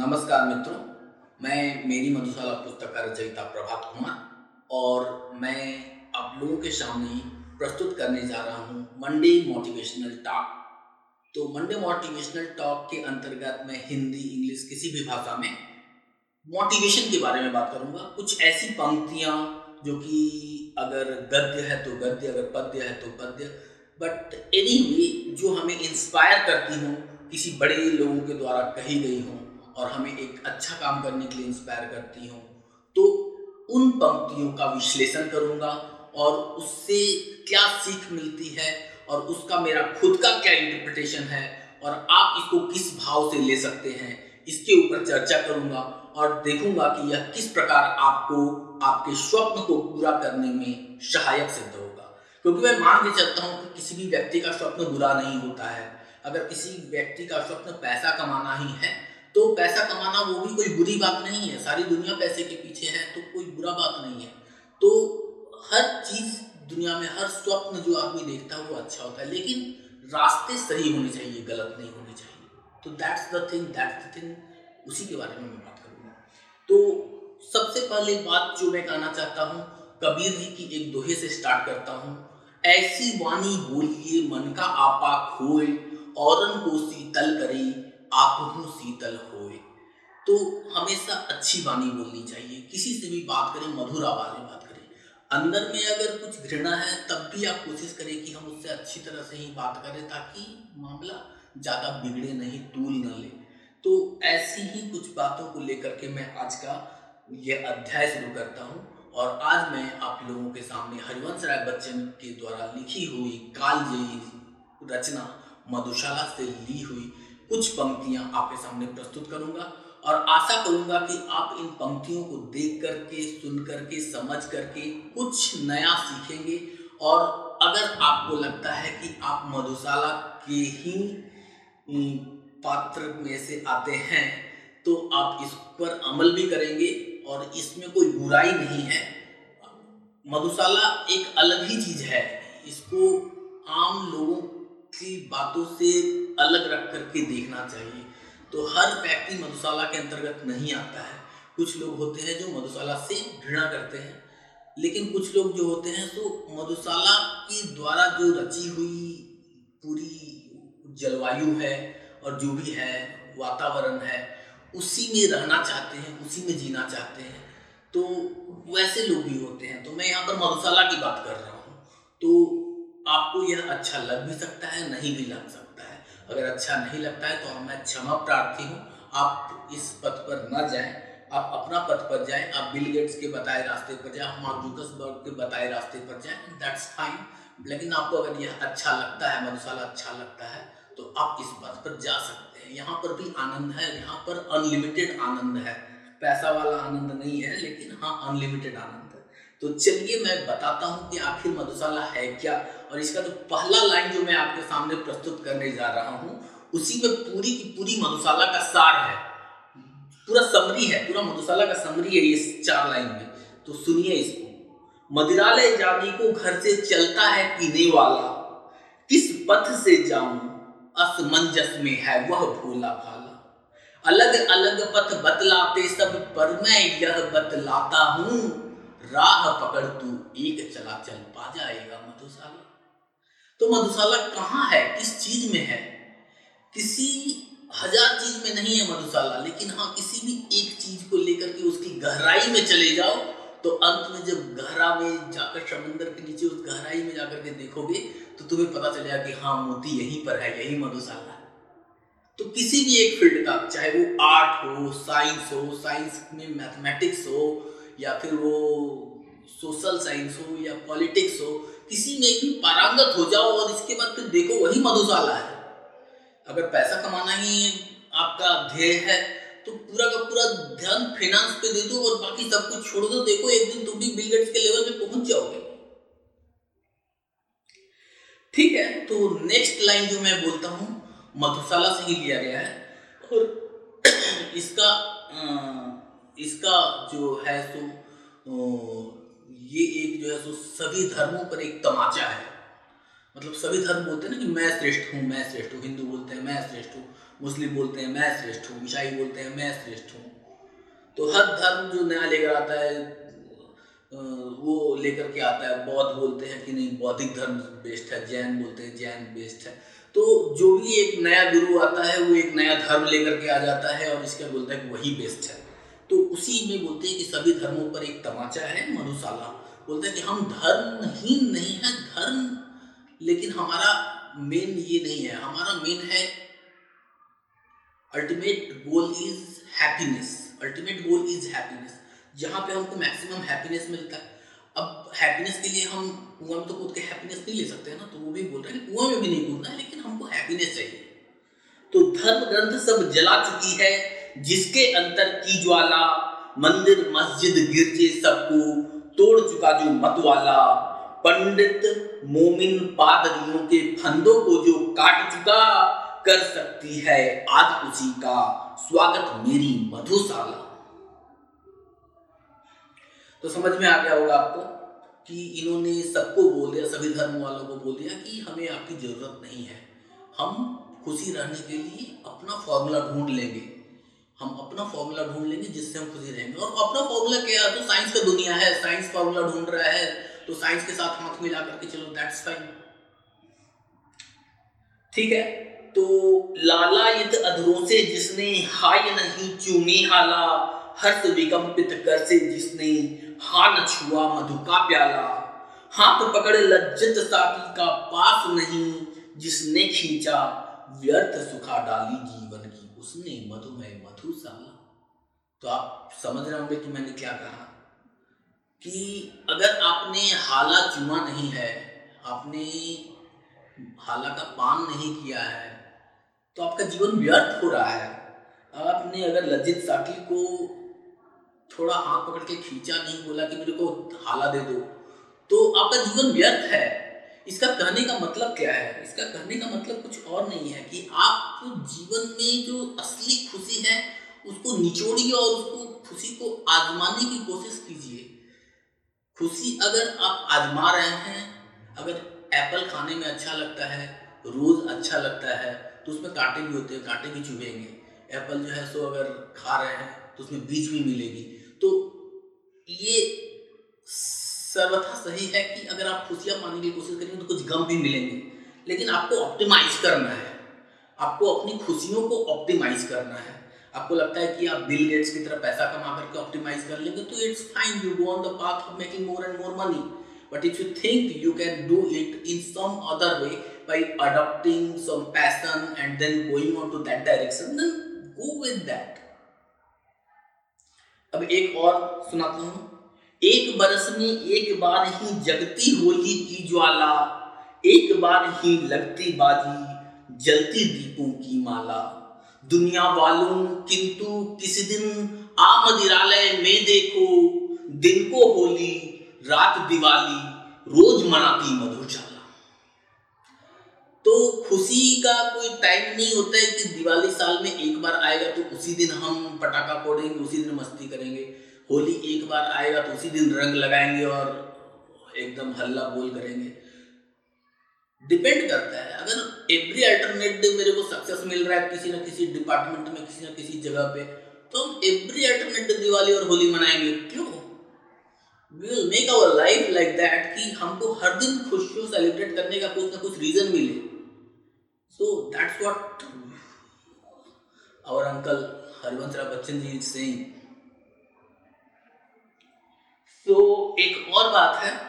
नमस्कार मित्रों मैं मेरी मधुशाला पुस्तक का रचयिता प्रभात कुमार और मैं आप लोगों के सामने प्रस्तुत करने जा रहा हूँ मंडे मोटिवेशनल टॉक तो मंडे मोटिवेशनल टॉक के अंतर्गत मैं हिंदी इंग्लिश किसी भी भाषा में मोटिवेशन के बारे में बात करूँगा। कुछ ऐसी पंक्तियाँ जो कि अगर गद्य है तो गद्य अगर पद्य है तो पद्य। बट एनी anyway, जो हमें इंस्पायर करती हूँ किसी बड़े लोगों के द्वारा कही गई हूँ और हमें एक अच्छा काम करने के लिए इंस्पायर करती हूँ। तो उन पंक्तियों का विश्लेषण करूँगा और उससे क्या सीख मिलती है और उसका मेरा खुद का क्या इंटरप्रिटेशन है और आप इसको किस भाव से ले सकते हैं, इसके ऊपर चर्चा करूँगा और देखूँगा कि यह किस प्रकार आपको, आपके स्वप्न को पूरा करने में सहायक सिद्ध होगा। क्योंकि मैं मान के चलता हूँ कि किसी भी व्यक्ति का स्वप्न बुरा नहीं होता है। अगर किसी व्यक्ति का स्वप्न पैसा कमाना ही है तो पैसा कमाना वो भी कोई बुरी बात नहीं है। सारी दुनिया पैसे के पीछे है तो कोई बुरा बात नहीं है। तो हर चीज़ दुनिया में, हर स्वप्न जो आदमी देखता है, वो अच्छा होता है। लेकिन रास्ते सही होने चाहिए, गलत नहीं होने चाहिए। तो that's the thing that's the thing उसी के बारे में मैं बात करूँगा। तो सबसे पहले बात जो मैं कहना चाहता हूँ, कबीर जी की एक दोहे से स्टार्ट करता हूँ। ऐसी वाणी बोलिए, मन का आपा खोए औरन को शीतल करे आप हूँ शीतल होए तो हमेशा अच्छी वाणी बोलनी चाहिए। किसी से भी बात करें, मधुर आवाज़ में बात करें। अंदर में अगर कुछ घृणा है, तब भी आप कोशिश करें कि हम उससे अच्छी तरह से ही बात करें, ताकि मामला ज़्यादा बिगड़े नहीं, तूल न ले। तो ऐसी ही कुछ बातों को लेकर के मैं आज का ये अध्याय शुरू करता हूँ। और आज मैं आप लोगों के सामने हरिवंश राय बच्चन के द्वारा लिखी हुई कालजयी रचना मधुशाला से ली हुई कुछ पंक्तियाँ आपके सामने प्रस्तुत करूँगा और आशा करूँगा कि आप इन पंक्तियों को देख करके, सुन करके, समझ करके कुछ नया सीखेंगे। और अगर आपको लगता है कि आप मधुशाला के ही पात्र में से आते हैं तो आप इस पर अमल भी करेंगे और इसमें कोई बुराई नहीं है। मधुशाला एक अलग ही चीज़ है। इसको आम लोगों की बातों से अलग रख करके देखना चाहिए। तो हर व्यक्ति मधुशाला के अंतर्गत नहीं आता है। कुछ लोग होते हैं जो मधुशाला से घृणा करते हैं, लेकिन कुछ लोग जो होते हैं तो मधुशाला के द्वारा जो रची हुई पूरी जलवायु है और जो भी है, वातावरण है, उसी में रहना चाहते हैं, उसी में जीना चाहते हैं। तो वैसे लोग भी होते हैं। तो मैं यहाँ पर मधुशाला की बात कर रहा हूँ। तो आपको यह अच्छा लग भी सकता है, नहीं भी लग सकता है। अगर अच्छा नहीं लगता है तो मैं क्षमा प्रार्थी हूँ, आप इस पथ पर न जाएँ। आप अपना पथ पर जाएँ, आप बिल गेट्स के बताए रास्ते पर जाएँ मार्क जुकसबर्ग के बताए रास्ते पर जाएँ दैट्स फाइन लेकिन आपको अगर यह अच्छा लगता है, मधुशाला अच्छा लगता है तो आप इस पथ पर जा सकते हैं। यहाँ पर भी आनंद है, यहाँ पर अनलिमिटेड आनंद है। पैसा वाला आनंद नहीं है, लेकिन हाँ अनलिमिटेड आनंद है। तो चलिए, मैं बताता हूँ कि आखिर मधुशाला है क्या। और इसका जो पहला लाइन जो मैं आपके सामने प्रस्तुत करने जा रहा हूँ, उसी में पूरी की पूरी मधुशाला का सार है। पूरा समरी है, पूरा मधुशाला का समरी है इस चार लाइन में। तो सुनिए इसको। मदिरालय जाने को घर से चलता है पीने वाला, किस पथ से जाऊँ, असमंजस में है वह भोला भाला। अलग अलग पथ बतलाते सब, पर मैं यह बतलाता हूँ, राह पकड़ तू एक चला चल पा जाएगा मधुशाला। तो मधुशाला कहाँ है? किस चीज़ में है? किसी हज़ार चीज़ में नहीं है मधुशाला, लेकिन हाँ किसी भी एक चीज़ को लेकर के उसकी गहराई में चले जाओ तो अंत में जब गहरा में जाकर, समंदर के नीचे उस गहराई में जाकर के देखोगे तो तुम्हें पता चलेगा कि हाँ मोती यहीं पर है, यही मधुशाला है। तो किसी भी एक फ़ील्ड का, चाहे वो आर्ट हो, साइंस हो, साइंस में मैथमेटिक्स हो, या फिर वो सोशल साइंस हो, या पॉलिटिक्स हो किसी में भी पारंगत हो जाओ और इसके बाद फिर देखो वही मधुशाला है। अगर पैसा कमाना ही आपका ध्येय है तो पूरा का पूरा ध्यान फाइनेंस पे दे दो और बाकी सब कुछ छोड़ दो। देखो, एक दिन तुम भी बिल गेट्स के लेवल पे पहुँच जाओगे। ठीक है तो नेक्स्ट लाइन जो मैं बोलता हूँ, मधुशाला से ही लिया गया है। और इसका इसका जो है सो ये एक जो है सो सभी धर्मों पर एक तमाचा है। मतलब सभी धर्म बोलते हैं ना कि मैं श्रेष्ठ हूँ, मैं श्रेष्ठ हूँ। हिंदू बोलते हैं, मैं श्रेष्ठ हूँ। मुस्लिम बोलते हैं, मैं श्रेष्ठ हूँ। ईसाई बोलते हैं, मैं श्रेष्ठ हूँ। तो हर धर्म जो नया लेकर आता है वो लेकर के आता है। बौद्ध बोलते हैं कि नहीं, बौद्धिक धर्म बेस्ट है, जैन बोलते हैं, जैन बेस्ट है। तो जो भी एक नया गुरु आता है, वो एक नया धर्म लेकर के आ जाता है और इसका बोलता है कि वही बेस्ट है। तो उसी में बोलते हैं कि सभी धर्मों पर एक तमाचा है मधुशाला बोलते हैं कि हम धर्महीन नहीं है, धर्म, लेकिन हमारा मेन ये नहीं है। हमारा मेन है ultimate goal is happiness ultimate goal is happiness जहाँ पे हमको मैक्सिमम हैप्पीनेस मिलता है। अब हैप्पीनेस के लिए हम, कुआँ में तो कूद के हैप्पीनेस नहीं ले सकते हैं ना तो वो भी बोल रहे हैं कुआँ में भी नहीं कूदना है, लेकिन हमको हैप्पीनेस चाहिए। तो धर्म ग्रंथ सब जला चुकी है। जिसके अंतर की ज्वाला मंदिर, मस्जिद, गिरजे सबको तोड़ चुका जो मत वाला पंडित, मोमिन पादरियों के फंदों को जो काट चुका कर सकती है आज उसी का स्वागत मेरी मधुशाला। तो समझ में आ गया होगा आपको कि इन्होंने सबको बोल दिया, सभी धर्म वालों को बोल दिया कि हमें आपकी ज़रूरत नहीं है। हम खुशी रहने के लिए अपना फॉर्मूला ढूंढ लेंगे। हम अपना फॉर्मूला ढूंढ लेंगे जिससे हम खुशी रहेंगे। और अपना फॉर्मूला क्या है? तो साइंस का दुनिया है। साइंस फॉर्मूला ढूंढ रहा है। तो साइंस के साथ हाथ मिला करके चलो दैट्स फाइन ठीक है? तो लाला युद्ध अधरों से जिसने हाय नहीं चूमी हाला, हर्ष विकम्पित कर से जिसने हान छुआ मधु का प्याला। हाथ पकड़ लज्जित साथी का पास नहीं, जिसने खींचा व्यर्थ सुखा डाली जीवन की, उसने मधुमय मधुशाला तो आप समझ रहे होंगे कि मैंने क्या कहा। कि अगर आपने हाला चुमा नहीं है, आपने हाला का पान नहीं किया है तो आपका जीवन व्यर्थ हो रहा है। आपने अगर लज्जित साथी को थोड़ा हाथ पकड़ के खींचा नहीं, बोला कि मेरे को हाला दे दो तो आपका जीवन व्यर्थ है। इसका कहने का मतलब क्या है? इसका कहने का मतलब कुछ और नहीं है कि आप जीवन में जो असली खुशी है उसको निचोड़िए और उसको खुशी को आजमाने की कोशिश कीजिए। खुशी अगर आप आजमा रहे हैं, अगर एप्पल खाने में अच्छा लगता है, रोज अच्छा लगता है तो उसमें कांटे भी होते हैं, कांटे भी चुभेंगे। एप्पल जो है सो अगर खा रहे हैं तो उसमें बीज भी मिलेगी। तो ये सर्वथा सही है कि अगर आप खुशियाँ पाने की कोशिश करेंगे तो कुछ गम भी मिलेंगे। लेकिन आपको ऑप्टिमाइज करना है। आपको अपनी खुशियों को ऑप्टिमाइज करना है। आपको लगता है कि आप बिल गेट्स की तरह पैसा कमा करके ऑप्टिमाइज कर लेंगे तो it's fine you go on the path of making more and more money but if you think you can do it in some other way by adopting some passion and then going on to that direction, then go with that. अब एक और सुनाता हूँ। एक बरस में एक बार ही जगती होली की ज्वाला, एक बार ही लगती बाजी, जलती दीपों की माला। दुनिया वालों, किंतु किसी दिन आ मदिरालय में देखो दिन को होली, रात दिवाली, रोज मनाती मधुचाला तो खुशी का कोई टाइम नहीं होता है कि दिवाली साल में एक बार आएगा तो उसी दिन हम पटाखा फोड़ेंगे, उसी दिन मस्ती करेंगे। होली एक बार आएगा तो उसी दिन रंग लगाएँगे और एकदम हल्ला बोल करेंगे। डिपेंड करता है। अगर एवरी अल्टरनेटिव मेरे को सक्सेस मिल रहा है किसी ना किसी डिपार्टमेंट में, किसी ना किसी जगह पे तो हम एवरी अल्टरनेटिव दिवाली और होली मनाएँगे। क्यों? We will make our life like that कि हमको हर दिन खुशियों सेलिब्रेट करने का कुछ ना कुछ रीजन मिले। So that's what our uncle Harivansh Rao Bachchan ji is saying तो एक और बात है।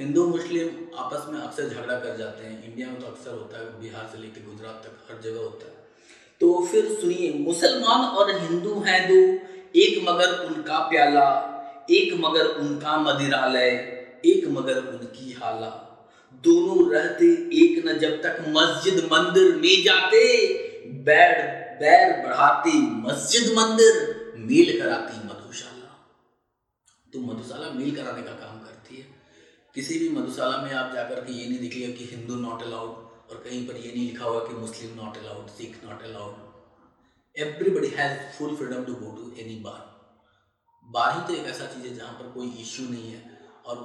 हिंदू मुस्लिम आपस में अक्सर झगड़ा कर जाते हैं। इंडिया में तो अक्सर होता है, बिहार से लेकर गुजरात तक हर जगह होता है। तो फिर सुनिए, मुसलमान और हिंदू हैं दो, एक मगर उनका प्याला, एक मगर उनका मदिरालय, एक मगर उनकी हाला। दोनों रहते एक न जब तक मस्जिद मंदिर में जाते, बैर बैर बढ़ाते मस्जिद मंदिर, मेल कराती मधुशाला। तो मधुशाला मेल कराने का काम किसी भी मधुशाला में आप जाकर के ये नहीं दिखेगा कि हिंदू नॉट अलाउड और कहीं पर ये नहीं लिखा हुआ कि Muslim not allowed Sikh not allowed everybody has full freedom to go to any bar bar ही तो एक ऐसा चीज़ है जहाँ पर कोई इश्यू नहीं है। और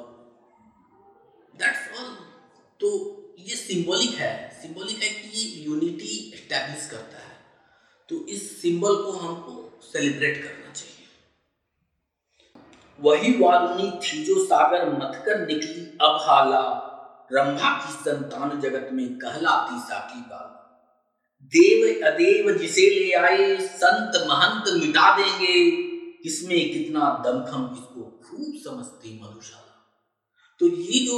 दैट्स ऑल तो ये सिंबॉलिक है। सिंबॉलिक है कि ये यूनिटी एस्टैब्लिश करता है। तो इस सिंबल को हमको सेलिब्रेट करना वही वारुणी थी जो सागर मत कर निकली। अब हाला रंभा की संतान जगत में कहलाती साकी बाल। देव अदेव जिसे ले आए, संत महंत मिटा देंगे। इसमें कितना दमखम इसको खूब समझती मधुशाला। तो ये जो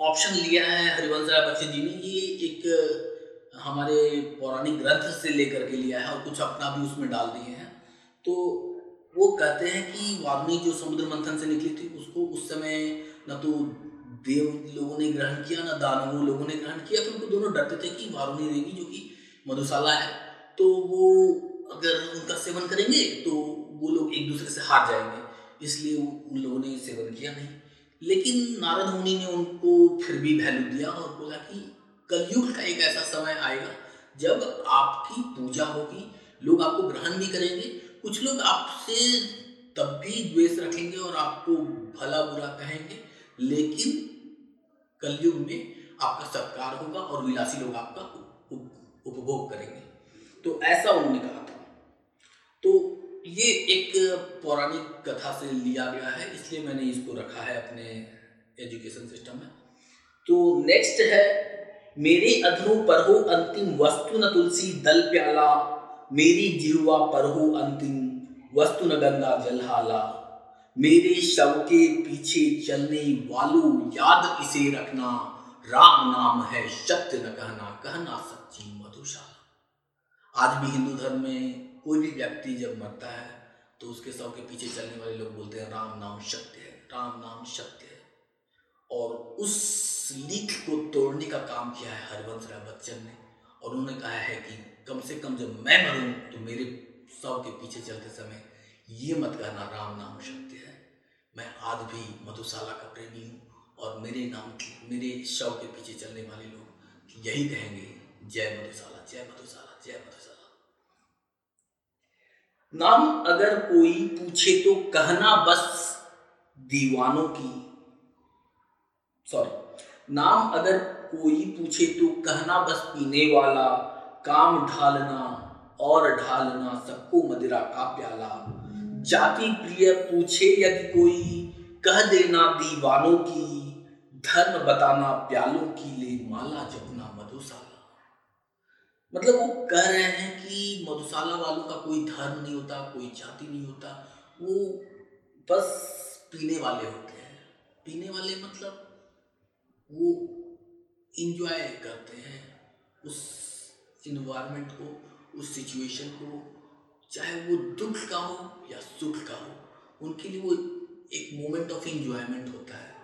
ऑप्शन लिया है हरिवंश राय बच्चे जी ने, ये एक, हमारे पौराणिक ग्रंथ से लेकर के लिया है और कुछ अपना भी उसमें डाल दिए हैं। तो वो कहते हैं कि वाल्मी जो समुद्र मंथन से निकली थी, उसको उस समय न तो देव लोगों ने ग्रहण किया, ना दानवों लोगों ने ग्रहण किया तो उनको दोनों डरते थे कि वारुणी देवी जो कि मधुशाला है तो वो अगर उनका सेवन करेंगे तो वो लोग एक दूसरे से हार जाएँगे। इसलिए उन लोगों ने सेवन किया नहीं। लेकिन नारद मुनि ने उनको फिर भी वैल्यू दिया और बोला कि कलयुग का एक ऐसा समय आएगा, जब आपकी पूजा होगी, लोग आपको ग्रहण भी करेंगे कुछ लोग आपसे तब भी द्वेष रखेंगे और आपको भला बुरा कहेंगे, लेकिन कलयुग में आपका सत्कार होगा और विलासी लोग आपका उपभोग करेंगे। तो ऐसा उन्होंने कहा था। तो ये एक पौराणिक कथा से लिया गया है, इसलिए मैंने इसको रखा है अपने एजुकेशन सिस्टम में। तो नेक्स्ट है, मेरे अधरों पर हो अंतिम वस्तु न तुलसी, दल प्याला मेरी जिहुआ पर अंतिम, वस्तु न गंगा जलहाला मेरे शव के पीछे चलने वालों याद इसे रखना, राम नाम है सत्य न कहना कहना सच्ची मधुशाला। आज भी हिंदू धर्म में कोई भी व्यक्ति जब मरता है तो उसके शव के पीछे चलने वाले लोग बोलते हैं, राम नाम सत्य है, राम नाम सत्य है। और उस लीक को तोड़ने का काम किया है हरिवंश राय बच्चन ने। और उन्होंने कहा है कि कम से कम जब मैं मरूं तो मेरे शव के पीछे चलते समय ये मत कहना, राम नाम सत्य है। मैं आज भी मधुशाला का प्रेमी हूँ और मेरे नाम मेरे शव के पीछे चलने वाले लोग यही कहेंगे, जय मधुशाला जय मधुशाला जय मधुशाला। नाम अगर कोई पूछे तो कहना बस दीवानों की सॉरी नाम अगर कोई पूछे तो कहना बस पीने वाला, काम ढालना और ढालना सबको मदिरा का प्याला। जाति प्रिय पूछे यदि कोई, कह देना दीवानों की, धर्म बताना प्यालों की ले माला जपना मधुशाला। मतलब वो कह रहे हैं कि मधुशाला वालों का कोई धर्म नहीं होता, कोई जाति नहीं होता, वो बस पीने वाले होते हैं। पीने वाले मतलब वो इंजॉय करते हैं उस इन्वायरमेंट को, उस सिचुएशन को, चाहे वो दुख का हो या सुख का हो, उनके लिए वो एक मोमेंट ऑफ़ इंजॉयमेंट होता है।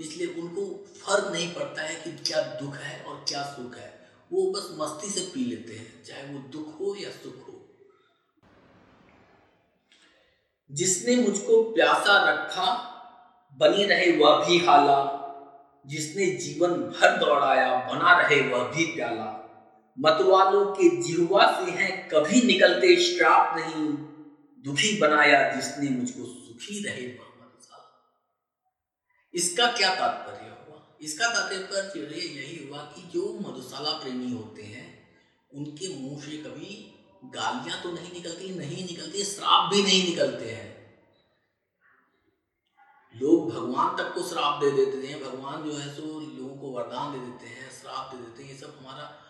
इसलिए उनको फ़र्क नहीं पड़ता है कि क्या दुख है और क्या सुख है। वो बस मस्ती से पी लेते हैं, चाहे वो दुख हो या सुख हो। जिसने मुझको प्यासा रखा, बनी रहे वह भी हाला। जिसने जीवन भर दौड़ाया, बना रहे वह भी प्याला। मतवालों के जिहवा से हैं, कभी निकलते श्राप नहीं। दुखी बनाया जिसने मुझको सुखी रहे वह इसका क्या तात्पर्य इसका तात्पर्य यही हुआ कि जो मधुशाला प्रेमी होते हैं, उनके मुँह से कभी गालियाँ तो नहीं निकलती नहीं निकलती, श्राप भी नहीं निकलते हैं। लोग भगवान तक को श्राप दे देते हैं, भगवान जो है सो लोगों को वरदान दे देते हैं, श्राप दे देते हैं, ये सब हमारा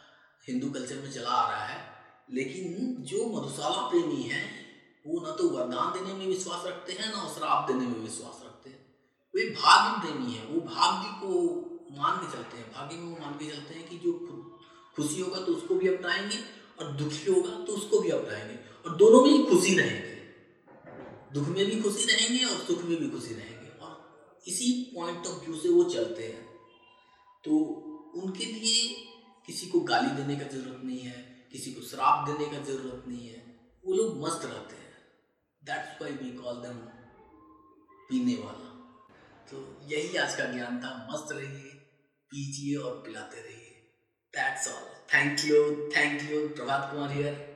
हिंदू कल्चर में चला आ रहा है। लेकिन जो मधुशाला प्रेमी है, वो ना तो वरदान देने में विश्वास रखते हैं, ना श्राप देने में विश्वास रखते हैं। वे भाग्य प्रेमी है, वो भाग्य को मान के चलते हैं, भाग्य में वो मान के चलते हैं कि जो खुशी होगा तो उसको भी अपनाएँगे और दुखी होगा तो उसको भी अपनाएँगे। और दोनों में ही खुशी रहेंगे। दुख में भी खुशी रहेंगे और सुख में भी खुशी रहेंगे। इसी पॉइंट ऑफ़ व्यू से वो चलते हैं। तो उनके लिए किसी को गाली देने का ज़रूरत नहीं है, किसी को श्राप देने का ज़रूरत नहीं है। वो लोग मस्त रहते हैं। That's why we call them पीने वाला। तो यही आज का ज्ञान था। मस्त रहिए, पीजिए और पिलाते रहिए। That's all thank you thank you Prabhat Kumar here